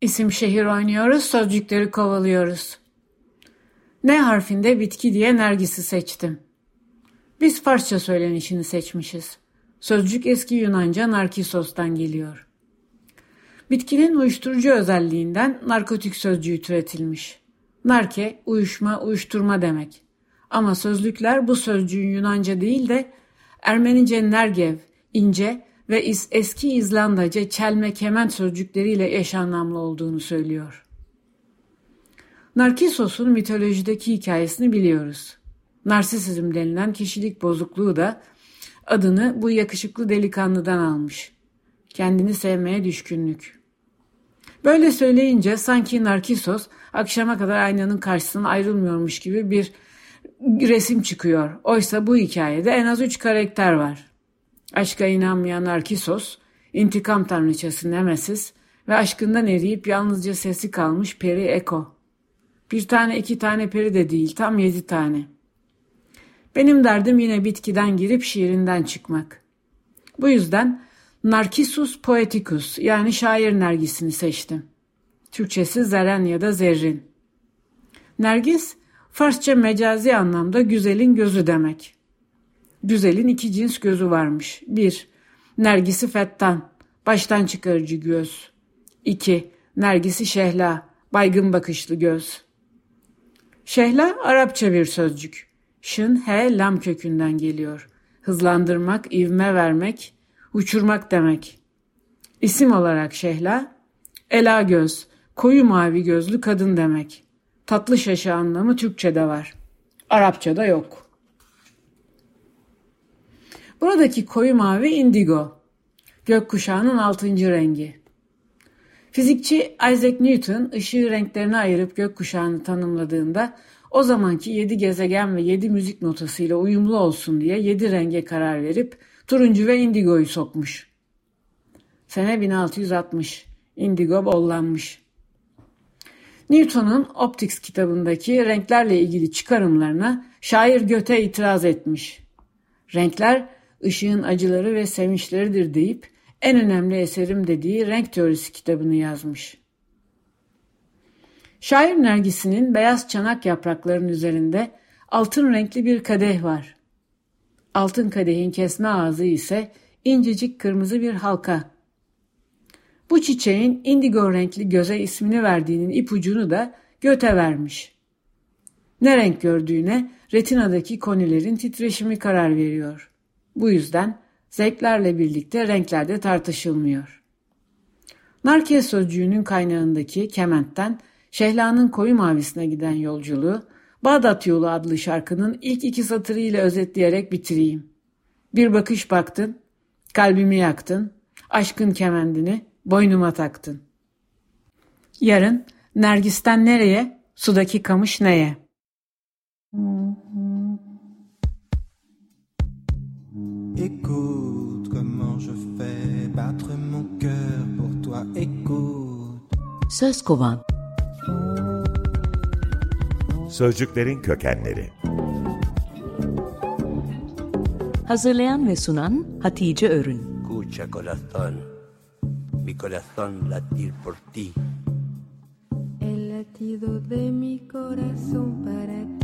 İsim şehir oynuyoruz, sözcükleri kovalıyoruz. Ne harfinde bitki diye Nergis'i seçtim. Biz Farsça söylenişini seçmişiz. Sözcük eski Yunanca narkisos'tan geliyor. Bitkinin uyuşturucu özelliğinden narkotik sözcüğü türetilmiş. Narke, uyuşma, uyuşturma demek. Ama sözlükler bu sözcüğün Yunanca değil de Ermenice nergev, ince ve eski İzlandaca çelme kemen sözcükleriyle eş anlamlı olduğunu söylüyor. Narkisos'un mitolojideki hikayesini biliyoruz. Narsisizm denilen kişilik bozukluğu da adını bu yakışıklı delikanlıdan almış. Kendini sevmeye düşkünlük. Böyle söyleyince sanki Narkisos akşama kadar aynanın karşısına ayrılmıyormuş gibi bir resim çıkıyor. Oysa bu hikayede en az üç karakter var. Aşka inanmayan Narkisos, intikam tanrıçası Nemesis ve aşkından eriyip yalnızca sesi kalmış peri Eko. Bir tane iki tane peri de değil tam yedi tane. Benim derdim yine bitkiden girip şiirinden çıkmak. Bu yüzden Narcissus Poeticus yani şair nergisini seçtim. Türkçesi zeren ya da zerrin. Nergis, Farsça mecazi anlamda güzelin gözü demek. Güzelin iki cins gözü varmış. 1. Nergisi fettan, baştan çıkarıcı göz. 2. Nergisi şehla, baygın bakışlı göz. Şehla Arapça bir sözcük. Şın he lam kökünden geliyor. Hızlandırmak, ivme vermek, uçurmak demek. İsim olarak şehla, ela göz, koyu mavi gözlü kadın demek. Tatlı şaşı anlamı Türkçe'de var. Arapça'da yok. Buradaki koyu mavi indigo. Gökkuşağının altıncı rengi. Fizikçi Isaac Newton ışığı renklerine ayırıp gökkuşağını tanımladığında o zamanki yedi gezegen ve yedi müzik notasıyla uyumlu olsun diye yedi renge karar verip turuncu ve indigoyu sokmuş. Sene 1660. Indigo bollanmış. Newton'un Optics kitabındaki renklerle ilgili çıkarımlarına şair Göte itiraz etmiş. Renkler ışığın acıları ve sevinçleridir deyip en önemli eserim dediği renk teorisi kitabını yazmış. Şair nergisinin beyaz çanak yapraklarının üzerinde altın renkli bir kadeh var. Altın kadehin kesme ağzı ise incecik kırmızı bir halka. Bu çiçeğin indigo renkli göze ismini verdiğinin ipucunu da göte vermiş. Ne renk gördüğüne retinadaki konilerin titreşimi karar veriyor. Bu yüzden zevklerle birlikte renklerde tartışılmıyor. Narke sözcüğünün kaynağındaki kementten Şehla'nın koyu mavisine giden yolculuğu Bağdat Yolu adlı şarkının ilk iki satırıyla özetleyerek bitireyim. Bir bakış baktın, kalbimi yaktın, aşkın kemendini boynuma taktın. Yarın Nergis'ten nereye, sudaki kamış neye? Écoute comment je fais battre mon cœur pour toi. Écoute. Söz kovan. Sözcüklerin kökenleri. Hazırlayan ve sunan Hatice Örün. Escucha corazón, mi corazón latir por ti. El latido de mi corazón para ti.